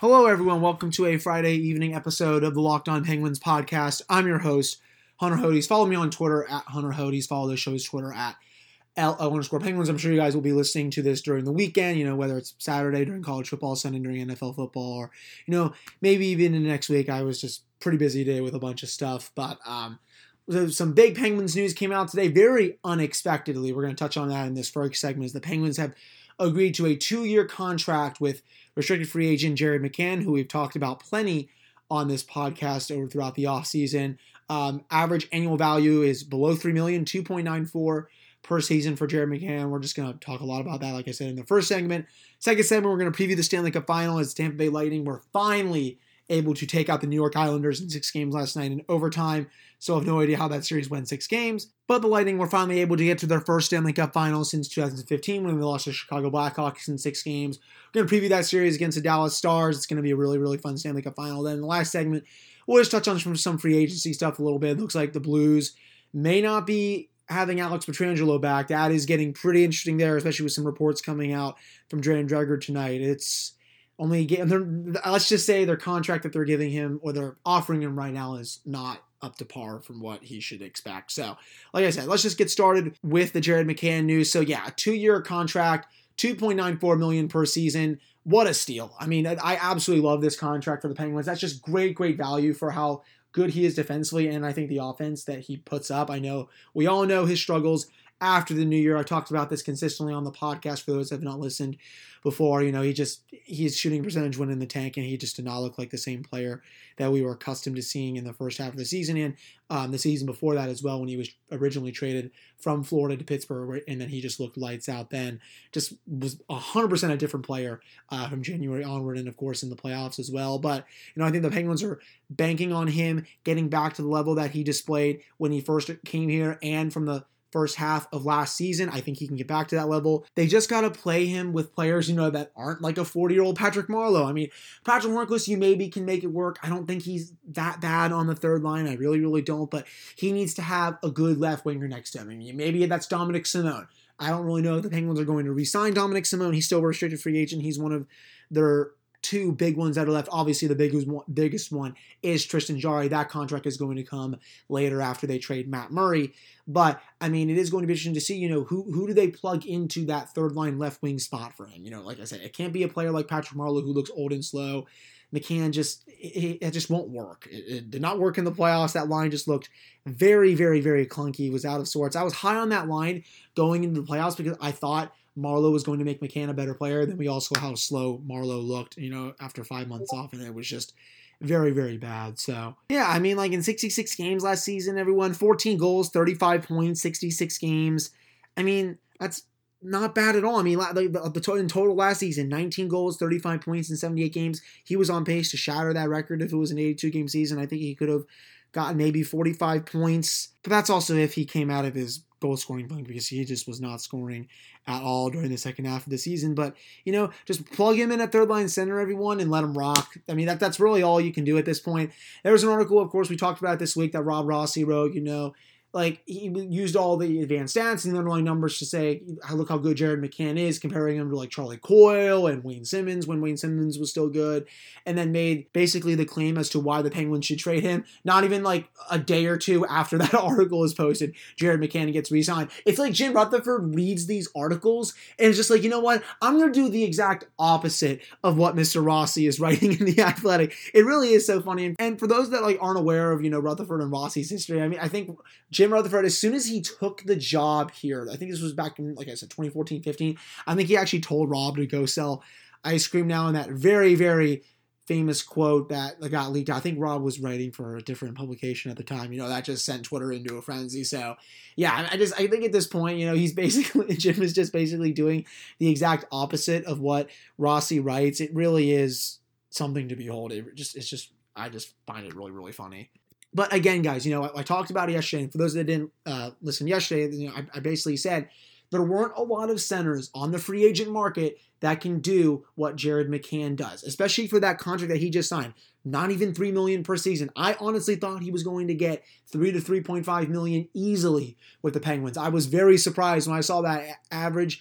Hello, everyone. Welcome to a Friday evening episode of the Locked On Penguins podcast. I'm your host, Hunter Hodes. Follow me on Twitter at Hunter Hodes. Follow the show's Twitter at L underscore Penguins. I'm sure you guys will be listening to this during the weekend, you know, whether it's Saturday during college football, Sunday during NFL football, or, you know, maybe even in the next week. I was just pretty busy today with a bunch of stuff, but, um, some big Penguins news came out today, very unexpectedly. We're going to touch on that in this first segment. As the Penguins have agreed to a two-year contract with restricted free agent Jared McCann, who we've talked about plenty on this podcast over throughout the offseason. Um, average annual value is below three million, 2.94 per season for Jared McCann. We're just going to talk a lot about that, like I said in the first segment. Second segment, we're going to preview the Stanley Cup final as Tampa Bay Lightning were finally able to take out the New York Islanders in six games last night in overtime. So I have no idea how that series went six games. But the Lightning were finally able to get to their first Stanley Cup final since 2015 when they lost to Chicago Blackhawks in six games. We're going to preview that series against the Dallas Stars. It's going to be a really, really fun Stanley Cup final. Then in the last segment, we'll just touch on some, free agency stuff a little bit. It looks like the Blues may not be having Alex Pietrangelo back. That is getting pretty interesting there, especially with some reports coming out from Darren Dreger tonight. It's only getting, let's just say their contract that they're giving him or they're offering him right now is not up to par from what he should expect. So, like I said, let's just get started with the Jared McCann news. So, yeah, a two-year contract, 2.94 million per season. What a steal! I mean, I absolutely love this contract for the Penguins. That's just great, great value for how good he is defensively, and I think the offense that he puts up. I know we all know his struggles after the new year. I talked about this consistently on the podcast for those that have not listened before. You know, he just his shooting percentage went in the tank, and he just did not look like the same player that we were accustomed to seeing in the first half of the season and um, the season before that as well when he was originally traded from Florida to Pittsburgh, and then he just looked lights out. Then just was hundred percent a different player uh, from January onward, and of course in the playoffs as well. But you know, I think the Penguins are banking on him getting back to the level that he displayed when he first came here, and from the first half of last season. I think he can get back to that level. They just got to play him with players, you know, that aren't like a 40 year old Patrick Marleau. I mean, Patrick Hornqvist, you maybe can make it work. I don't think he's that bad on the third line. I really, really don't. But he needs to have a good left winger next to him. I mean, maybe that's Dominik Simon. I don't really know if the Penguins are going to re-sign Dominik Simon. He's still a restricted free agent. He's one of their two big ones that are left. Obviously, the biggest one, biggest one is Tristan Jarry. That contract is going to come later after they trade Matt Murray. But I mean, it is going to be interesting to see, you know, who who do they plug into that third line left wing spot for him? You know, like I said, it can't be a player like Patrick Marleau who looks old and slow. McCann just it, it just won't work. It, it, did not work in the playoffs. That line just looked very, very, very clunky. Was out of sorts. I was high on that line going into the playoffs because I thought Marleau was going to make McCann a better player. Then we also saw how slow Marleau looked, you know, after five months off, and it was just very, very bad. So, yeah, I mean, like in 66 games last season, everyone, 14 goals, 35 points, 66 games. I mean, that's not bad at all. I mean, in total last season, 19 goals, 35 points in 78 games. He was on pace to shatter that record if it was an 82 game season. I think he could have gotten maybe 45 points. But that's also if he came out of his goal scoring bunk because he just was not scoring at all during the second half of the season. But you know, just plug him in at third line center, everyone, and let him rock. I mean, that that's really all you can do at this point. There was an article, of course, we talked about this week that Rob Rossi wrote. You know, like he used all the advanced stats and the underlying numbers to say, look how good Jared McCann is, comparing him to like Charlie Coyle and Wayne Simmonds when Wayne Simmonds was still good, and then made basically the claim as to why the Penguins should trade him. Not even like a day or two after that article is posted, Jared McCann gets re-signed. It's like Jim Rutherford reads these articles and it's just like, you know what? I'm gonna do the exact opposite of what Mr. Rossi is writing in the Athletic. It really is so funny. And for those that like aren't aware of you know Rutherford and Rossi's history, I mean, I think Jim Rutherford, as soon as he took the job here, I think this was back in, like I said, 2014, 15, I think he actually told Rob to go sell ice cream now in that very, very famous quote that got leaked. I think Rob was writing for a different publication at the time. You know, that just sent Twitter into a frenzy. So, yeah, I just I think at this point, you know, he's basically Jim is just basically doing the exact opposite of what Rossi writes. It really is something to behold. It just it's just I just find it really really funny. But again, guys, you know, I, I talked about it yesterday. And for those that didn't uh, listen yesterday, you know, I, I basically said there weren't a lot of centers on the free agent market that can do what Jared McCann does, especially for that contract that he just signed. Not even three million per season. I honestly thought he was going to get three to three point five million easily with the Penguins. I was very surprised when I saw that average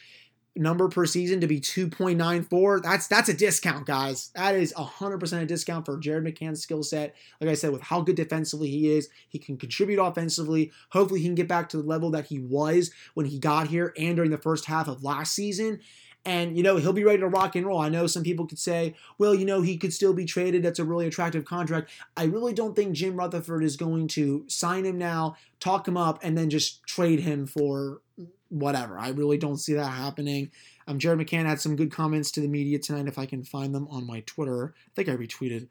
number per season to be 2.94. That's that's a discount, guys. That is 100% a discount for Jared McCann's skill set. Like I said, with how good defensively he is, he can contribute offensively. Hopefully, he can get back to the level that he was when he got here and during the first half of last season. And, you know, he'll be ready to rock and roll. I know some people could say, well, you know, he could still be traded. That's a really attractive contract. I really don't think Jim Rutherford is going to sign him now, talk him up, and then just trade him for whatever. I really don't see that happening. Um, Jared McCann had some good comments to the media tonight. If I can find them on my Twitter, I think I retweeted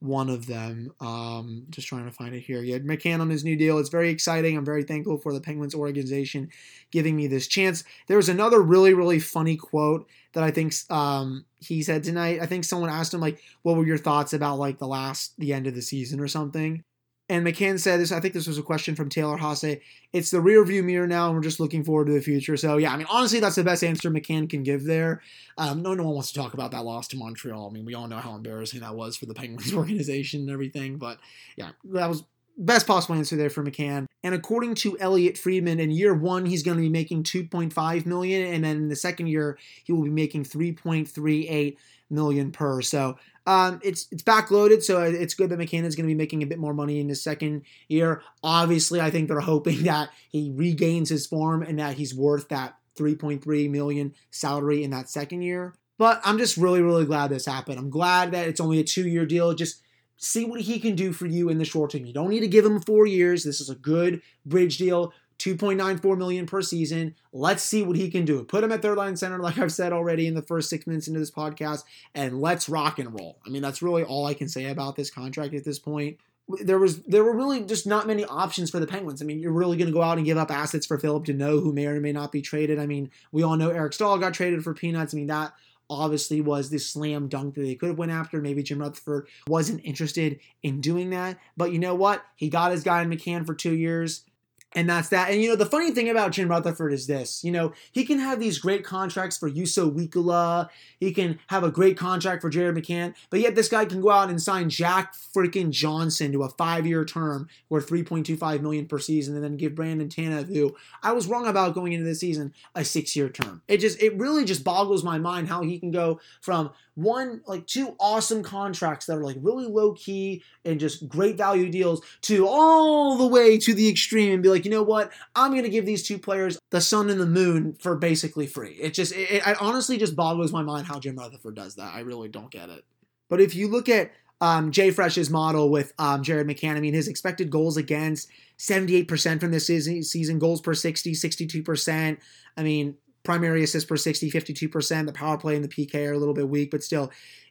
one of them. Um, just trying to find it here. Yeah, McCann on his new deal. It's very exciting. I'm very thankful for the Penguins organization giving me this chance. There was another really, really funny quote that I think um, he said tonight. I think someone asked him like, "What were your thoughts about like the last, the end of the season or something?" And McCann said this, I think this was a question from Taylor Haase. It's the rear view mirror now, and we're just looking forward to the future. So, yeah, I mean, honestly, that's the best answer McCann can give there. Um, no, no one wants to talk about that loss to Montreal. I mean, we all know how embarrassing that was for the Penguins organization and everything. But, yeah, that was best possible answer there for McCann. And according to Elliotte Friedman, in year one, he's going to be making 2.5 million, and then in the second year, he will be making 3.38 million per. So um, it's it's backloaded, so it's good that McCann is going to be making a bit more money in his second year. Obviously, I think they're hoping that he regains his form and that he's worth that 3.3 million salary in that second year. But I'm just really, really glad this happened. I'm glad that it's only a two year deal. Just see what he can do for you in the short term. You don't need to give him four years. This is a good bridge deal. 2.94 million per season. Let's see what he can do. Put him at third line center, like I've said already in the first six minutes into this podcast, and let's rock and roll. I mean, that's really all I can say about this contract at this point. There was there were really just not many options for the Penguins. I mean, you're really going to go out and give up assets for Phillip Danault who may or may not be traded. I mean, we all know Eric Staal got traded for peanuts. I mean, that obviously was the slam dunk that they could have went after. Maybe Jim Rutherford wasn't interested in doing that. But you know what? He got his guy in McCann for two years. And that's that. And you know, the funny thing about Jim Rutherford is this. You know, he can have these great contracts for Juuso Riikola. He can have a great contract for Jared McCann. But yet this guy can go out and sign Jack freaking Johnson to a five-year term worth 3.25 million per season and then give Brandon Tanev, who I was wrong about going into the season, a six-year term. It just it really just boggles my mind how he can go from one like two awesome contracts that are like really low key and just great value deals to all the way to the extreme and be like, you know what? I'm gonna give these two players the sun and the moon for basically free. It just it, it honestly just boggles my mind how Jim Rutherford does that. I really don't get it. But if you look at um, JFresh's model with um, Jared McCann, I mean, his expected goals against 78% from this season goals per 60, 62%. I mean, primary assists per 60, 52%. The power play and the PK are a little bit weak, but still,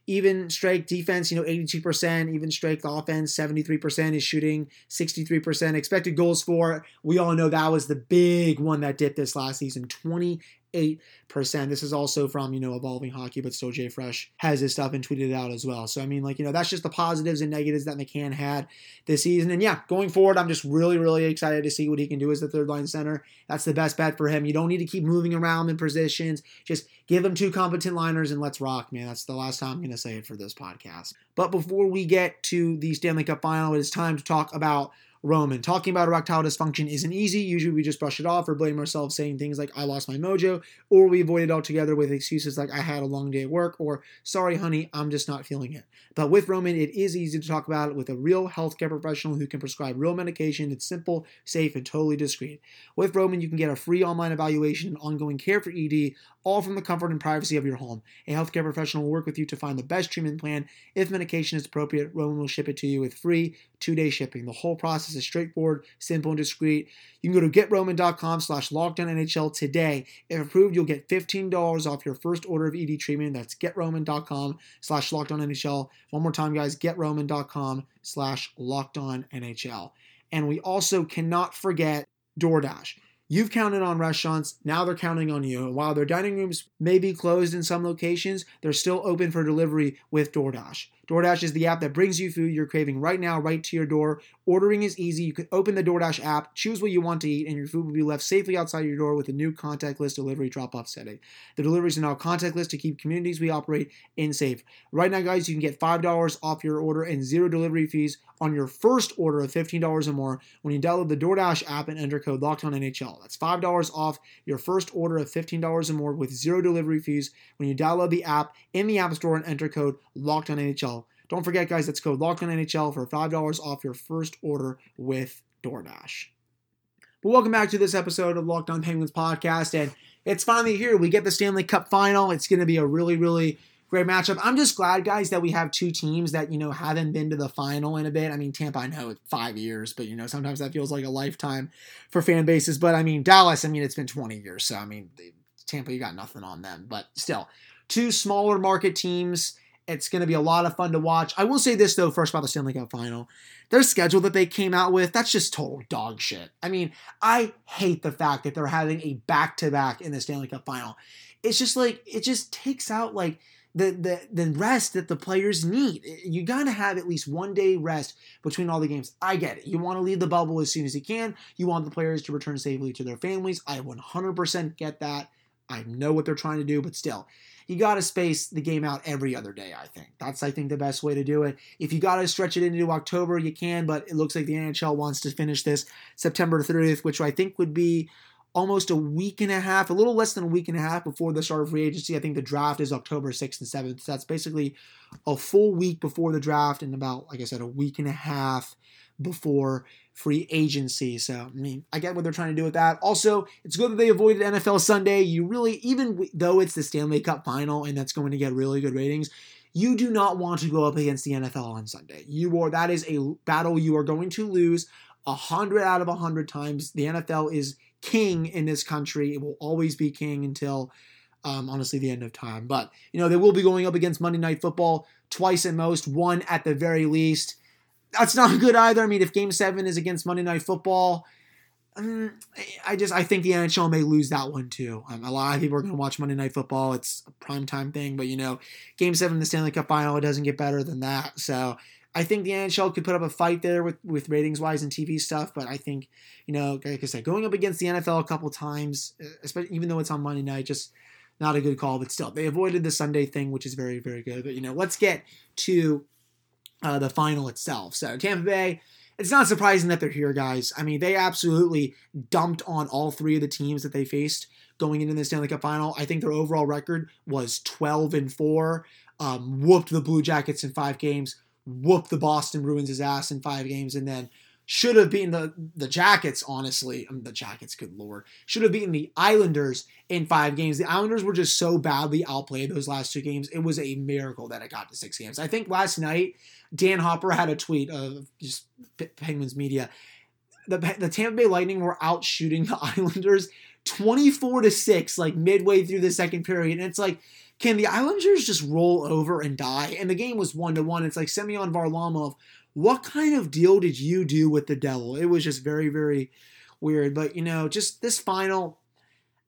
even strike defense, you know, 82%, even strike offense, 73% is shooting, 63%. Expected goals for, we all know that was the big one that dipped this last season, 20 8%. This is also from, you know, Evolving Hockey, but still JFresh has his stuff and tweeted it out as well. So, I mean, like, you know, that's just the positives and negatives that McCann had this season. And yeah, going forward, I'm just really, really excited to see what he can do as the third line center. That's the best bet for him. You don't need to keep moving around in positions. Just give him two competent liners and let's rock, man. That's the last time I'm going to say it for this podcast. But before we get to the Stanley Cup final, it is time to talk about Roman. Talking about erectile dysfunction isn't easy. Usually we just brush it off or blame ourselves saying things like, I lost my mojo, or we avoid it altogether with excuses like, I had a long day at work, or, sorry, honey, I'm just not feeling it. But with Roman, it is easy to talk about it with a real healthcare professional who can prescribe real medication. It's simple, safe, and totally discreet. With Roman, you can get a free online evaluation and ongoing care for ED, all from the comfort and privacy of your home. A healthcare professional will work with you to find the best treatment plan. If medication is appropriate, Roman will ship it to you with free two-day shipping. The whole process is straightforward, simple, and discreet. You can go to getroman.com slash lockedonnhl today. If approved, you'll get $15 off your first order of ED treatment. That's getroman.com slash lockedonnhl. One more time, guys, getroman.com slash lockedonnhl. And we also cannot forget DoorDash. You've counted on restaurants, now they're counting on you. And while their dining rooms may be closed in some locations, they're still open for delivery with DoorDash. DoorDash is the app that brings you food you're craving right now, right to your door. Ordering is easy. You can open the DoorDash app, choose what you want to eat, and your food will be left safely outside your door with a new contactless delivery drop off setting. The deliveries are now contactless to keep communities we operate in safe. Right now, guys, you can get $5 off your order and zero delivery fees on your first order of $15 or more when you download the DoorDash app and enter code LOCKEDONNHL. NHL. That's $5 off your first order of $15 or more with zero delivery fees when you download the app in the App Store and enter code Locked on NHL. Don't forget, guys, that's code Locked on NHL for $5 off your first order with DoorDash. But welcome back to this episode of Locked On Penguins podcast, and it's finally here. We get the Stanley Cup final. It's going to be a really, really great matchup. I'm just glad, guys, that we have two teams that, you know, haven't been to the final in a bit. I mean, Tampa, I know it's five years, but, you know, sometimes that feels like a lifetime for fan bases. But, I mean, Dallas, I mean, it's been 20 years. So, I mean, Tampa, you got nothing on them. But still, two smaller market teams. It's going to be a lot of fun to watch. I will say this, though, first about the Stanley Cup final. Their schedule that they came out with, that's just total dog shit. I mean, I hate the fact that they're having a back to back in the Stanley Cup final. It's just like, it just takes out, like, the, the the rest that the players need. Eh, you got to have at least one day rest between all the games. I get it. You want to leave the bubble as soon as you can. You want the players to return safely to their families. I 100% get that. I know what they're trying to do, but still, you got to space the game out every other day, I think. That's, I think, the best way to do it. If you got to stretch it into October, you can, but it looks like the NHL wants to finish this September 30th, which I think would be almost a week and a half, a little less than a week and a half before the start of free agency. I think the draft is October 6th and 7th. So that's basically a full week before the draft and about, like I said, a week and a half before free agency. So, I mean, I get what they're trying to do with that. Also, it's good that they avoided NFL Sunday. You really, even though it's the Stanley Cup final and that's going to get really good ratings, you do not want to go up against the NFL on Sunday. You are that is a battle you are going to lose a hundred out of a hundred times. The NFL is king in this country. It will always be king until um, honestly the end of time. But you know they will be going up against Monday Night Football twice at most, one at the very least. That's not good either. I mean, if Game Seven is against Monday Night Football, um, I just I think the NHL may lose that one too. Um, a lot of people are going to watch Monday Night Football. It's a prime time thing, but you know, Game Seven in the Stanley Cup Final it doesn't get better than that. So I think the NHL could put up a fight there with, with ratings wise and TV stuff, but I think, you know, like I said, going up against the NFL a couple times, uh, especially even though it's on Monday night, just not a good call. But still, they avoided the Sunday thing, which is very, very good. But, you know, let's get to uh, the final itself. So, Tampa Bay, it's not surprising that they're here, guys. I mean, they absolutely dumped on all three of the teams that they faced going into the Stanley Cup final. I think their overall record was 12 and 4, um, whooped the Blue Jackets in five games whooped the Boston Bruins' ass in five games, and then should have beaten the the Jackets. Honestly, I mean, the Jackets, good lord, should have beaten the Islanders in five games. The Islanders were just so badly outplayed those last two games. It was a miracle that it got to six games. I think last night Dan Hopper had a tweet of just Penguins media. The, the Tampa Bay Lightning were out shooting the Islanders 24 to 6 like midway through the second period and it's like can the Islanders just roll over and die? And the game was one to one. It's like Semyon Varlamov. What kind of deal did you do with the devil? It was just very, very weird. But you know, just this final,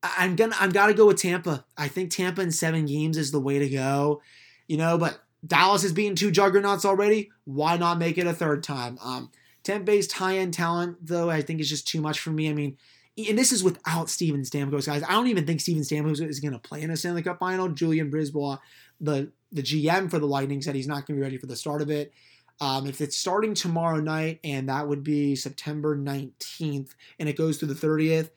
I'm gonna, I've got to go with Tampa. I think Tampa in seven games is the way to go. You know, but Dallas has beaten two juggernauts already. Why not make it a third time? Um, Tampa Bay's high end talent, though, I think is just too much for me. I mean, and this is without Steven Stamkos, guys. I don't even think Steven Stamkos is going to play in a Stanley Cup final. Julien BriseBois, the the GM for the Lightning, said he's not going to be ready for the start of it. Um, if it's starting tomorrow night, and that would be September 19th, and it goes to the 30th,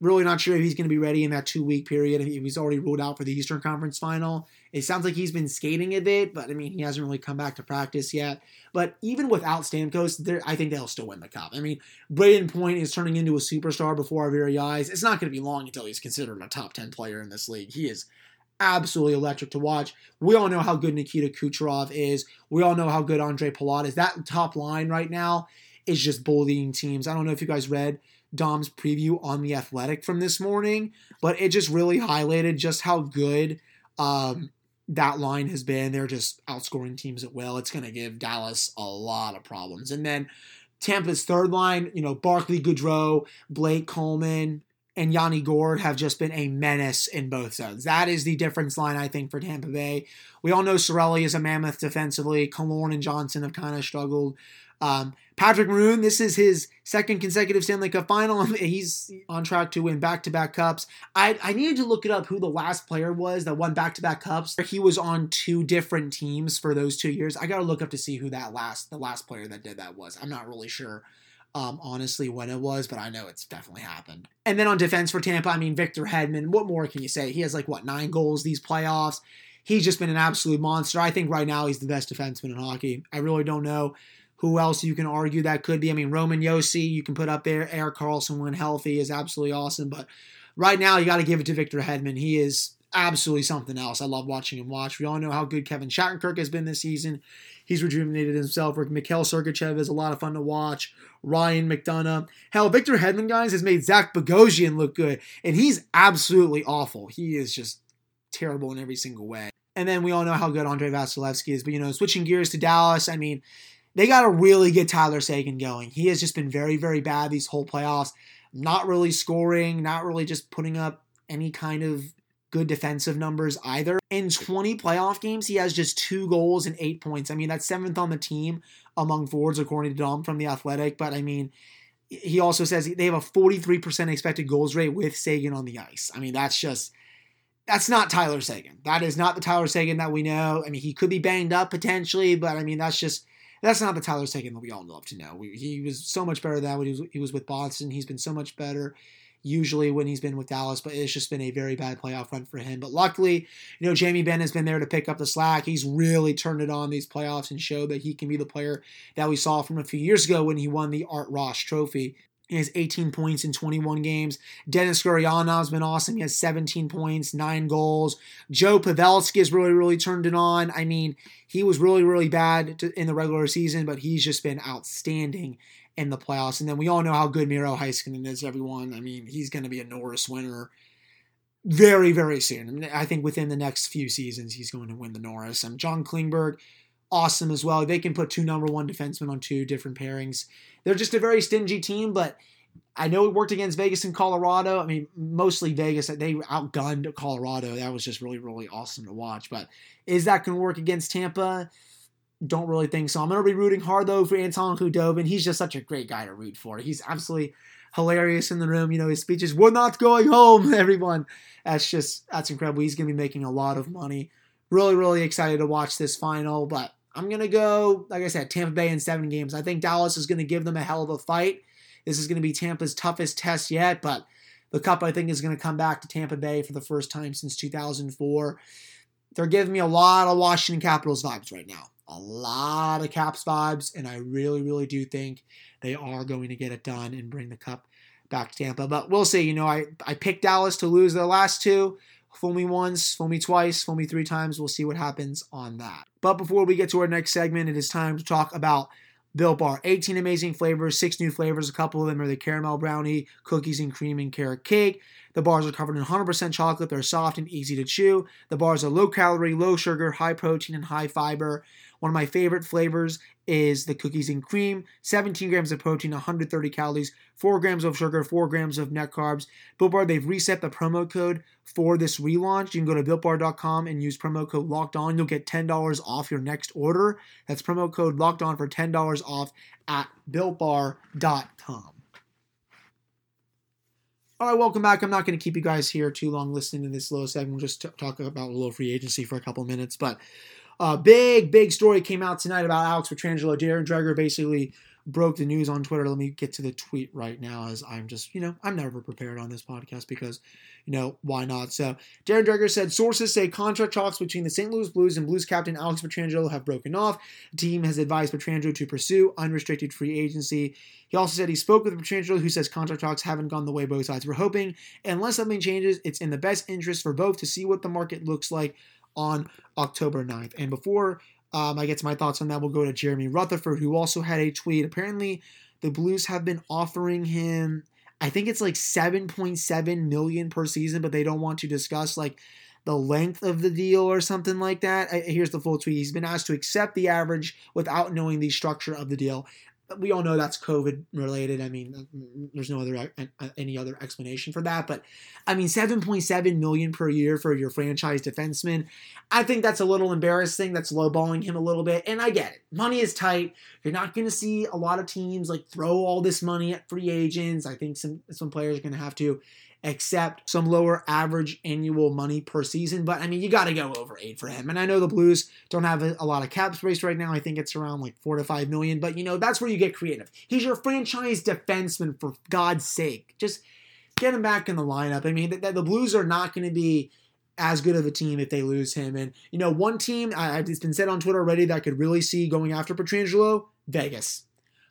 really not sure if he's going to be ready in that two week period. If he's already ruled out for the Eastern Conference final, it sounds like he's been skating a bit, but I mean, he hasn't really come back to practice yet. But even without Stamkos, I think they'll still win the cup. I mean, Brayden Point is turning into a superstar before our very eyes. It's not going to be long until he's considered a top 10 player in this league. He is absolutely electric to watch. We all know how good Nikita Kucherov is. We all know how good Ondrej Palat is. That top line right now is just bullying teams. I don't know if you guys read Dom's preview on the Athletic from this morning, but it just really highlighted just how good um, that line has been. They're just outscoring teams at will. It's going to give Dallas a lot of problems. And then Tampa's third line, you know, Barclay Goodrow, Blake Coleman, and Yanni Gourde have just been a menace in both zones. That is the difference line, I think, for Tampa Bay. We all know Cirelli is a mammoth defensively. Killorn and Johnson have kind of struggled. Um, Patrick Maroon, this is his second consecutive Stanley Cup final. He's on track to win back to back cups. I, I needed to look it up who the last player was that won back to back cups. He was on two different teams for those two years. I got to look up to see who that last, the last player that did that was. I'm not really sure. Um, honestly, when it was, but I know it's definitely happened. And then on defense for Tampa, I mean, Victor Hedman, what more can you say? He has like, what, nine goals these playoffs? He's just been an absolute monster. I think right now he's the best defenseman in hockey. I really don't know who else you can argue that could be. I mean, Roman Josi, you can put up there. Erik Karlsson, when healthy, is absolutely awesome. But right now, you got to give it to Victor Hedman. He is absolutely something else. I love watching him watch. We all know how good Kevin Shattenkirk has been this season. He's rejuvenated himself. Mikhail Sergachev is a lot of fun to watch. Ryan McDonagh. Hell, Victor Hedman, guys, has made Zach Bogosian look good, and he's absolutely awful. He is just terrible in every single way. And then we all know how good Andrei Vasilevskiy is. But, you know, switching gears to Dallas, I mean, they got to really get Tyler Seguin going. He has just been very, very bad these whole playoffs. Not really scoring, not really just putting up any kind of good defensive numbers either. In 20 playoff games, he has just two goals and eight points. I mean, that's seventh on the team among forwards, according to Dom from The Athletic. But I mean, he also says they have a 43% expected goals rate with Seguin on the ice. I mean, that's just. That's not Tyler Seguin. That is not the Tyler Seguin that we know. I mean, he could be banged up potentially, but I mean, that's just that's not the Tyler Seguin that we all love to know. We, he was so much better than when he was, he was with Boston. He's been so much better usually when he's been with Dallas, but it's just been a very bad playoff run for him. But luckily, you know, Jamie Benn has been there to pick up the slack. He's really turned it on these playoffs and showed that he can be the player that we saw from a few years ago when he won the Art Ross Trophy. He has 18 points in 21 games. Denis Gurianov's been awesome. He has 17 points, nine goals. Joe Pavelski has really, really turned it on. I mean, he was really, really bad to, in the regular season, but he's just been outstanding in the playoffs. And then we all know how good Miro Heiskanen is, everyone. I mean, he's going to be a Norris winner very, very soon. I, think within the next few seasons, he's going to win the Norris. And John Klingberg, awesome as well. They can put two number one defensemen on two different pairings. They're just a very stingy team, but I know it worked against Vegas and Colorado. I mean, mostly Vegas. They outgunned Colorado. That was just really, really awesome to watch. But is that going to work against Tampa? Don't really think so. I'm going to be rooting hard though for Anton Khudobin. He's just such a great guy to root for. He's absolutely hilarious in the room. You know, his speeches, we're not going home, everyone. That's just, that's incredible. He's going to be making a lot of money. Really, really excited to watch this final, but I'm going to go, like I said, Tampa Bay in seven games. I think Dallas is going to give them a hell of a fight. This is going to be Tampa's toughest test yet, but the cup, I think, is going to come back to Tampa Bay for the first time since 2004. They're giving me a lot of Washington Capitals vibes right now a lot of Caps vibes, and I really, really do think they are going to get it done and bring the cup back to Tampa. But we'll see. You know, I, I picked Dallas to lose their last two. Fool me once, fool me twice, fool me three times. We'll see what happens on that. But before we get to our next segment, it is time to talk about Built Bar. 18 amazing flavors, six new flavors. A couple of them are the caramel brownie, cookies and cream, and carrot cake. The bars are covered in 100% chocolate. They're soft and easy to chew. The bars are low calorie, low sugar, high protein, and high fiber. One of my favorite flavors is the cookies and cream. 17 grams of protein, 130 calories, 4 grams of sugar, 4 grams of net carbs. Built Bar, they've reset the promo code for this relaunch. You can go to builtbar.com and use promo code locked on. You'll get $10 off your next order. That's promo code locked on for $10 off at builtbar.com. All right, welcome back. I'm not going to keep you guys here too long listening to this little segment. We'll just t- talk about a little free agency for a couple minutes. But uh, big, big story came out tonight about Alex Pietrangelo. Darren Dreger basically broke the news on Twitter. Let me get to the tweet right now as I'm just, you know, I'm never prepared on this podcast because, you know, why not? So Darren Dreger said sources say contract talks between the St. Louis Blues and Blues captain Alex Pietrangelo have broken off. The team has advised Pietrangelo to pursue unrestricted free agency. He also said he spoke with Pietrangelo, who says contract talks haven't gone the way both sides were hoping. Unless something changes, it's in the best interest for both to see what the market looks like on October 9th. And before um, I get to my thoughts on that, we'll go to Jeremy Rutherford, who also had a tweet. Apparently, the Blues have been offering him, I think it's like 7.7 million per season, but they don't want to discuss like the length of the deal or something like that. Here's the full tweet. He's been asked to accept the average without knowing the structure of the deal we all know that's COVID related. I mean, there's no other any other explanation for that. But I mean, 7.7 million per year for your franchise defenseman. I think that's a little embarrassing. That's lowballing him a little bit. And I get it. Money is tight. You're not going to see a lot of teams like throw all this money at free agents. I think some some players are going to have to accept some lower average annual money per season. But I mean, you got to go over eight for him. And I know the Blues don't have a, a, lot of cap space right now. I think it's around like four to five million. But you know, that's where you get creative. He's your franchise defenseman for God's sake. Just get him back in the lineup. I mean, the, the Blues are not going to be as good of a team if they lose him. And you know, one team I, it's been said on Twitter already that I could really see going after Pietrangelo, Vegas.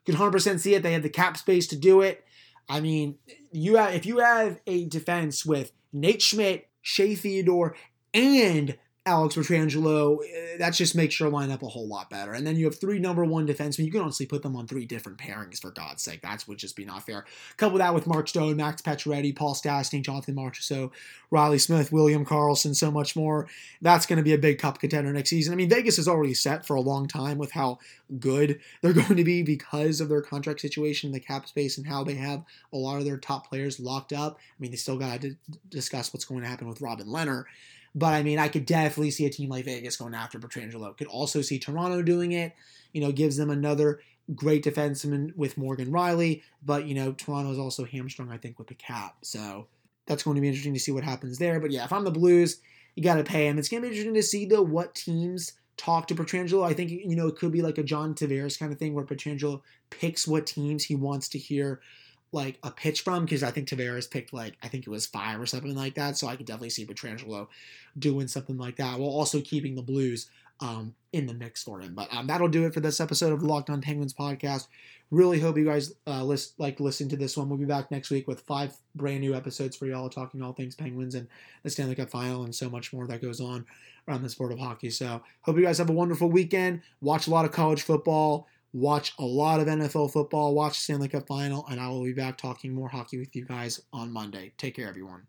Could 100% see it. They have the cap space to do it. I mean, you have, if you have a defense with Nate Schmidt, Shea Theodore, and Alex Pietrangelo, eh, that just makes your lineup a whole lot better. And then you have three number one defensemen. You can honestly put them on three different pairings, for God's sake. That would just be not fair. Couple that with Mark Stone, Max Pacioretty, Paul Stastny, Jonathan Marchessault, Reilly Smith, William Karlsson, so much more. That's going to be a big cup contender next season. I mean, Vegas is already set for a long time with how good they're going to be because of their contract situation, the cap space, and how they have a lot of their top players locked up. I mean, they still got to discuss what's going to happen with Robin Lehner. But I mean, I could definitely see a team like Vegas going after Pietrangelo. Could also see Toronto doing it. You know, gives them another great defenseman with Morgan Rielly. But you know, Toronto is also hamstrung, I think, with the cap. So that's going to be interesting to see what happens there. But yeah, if I'm the Blues, you got to pay him. It's going to be interesting to see though what teams talk to Pietrangelo. I think you know it could be like a John Tavares kind of thing where Pietrangelo picks what teams he wants to hear like a pitch from because I think Tavares picked like I think it was five or something like that. So I could definitely see Pietrangelo doing something like that while also keeping the Blues um, in the mix for him. But um, that'll do it for this episode of the Locked On Penguins podcast. Really hope you guys uh, list, like listen to this one. We'll be back next week with five brand new episodes for y'all talking all things Penguins and the Stanley Cup Final and so much more that goes on around the sport of hockey. So hope you guys have a wonderful weekend. Watch a lot of college football watch a lot of NFL football, watch Stanley Cup final, and I will be back talking more hockey with you guys on Monday. Take care, everyone.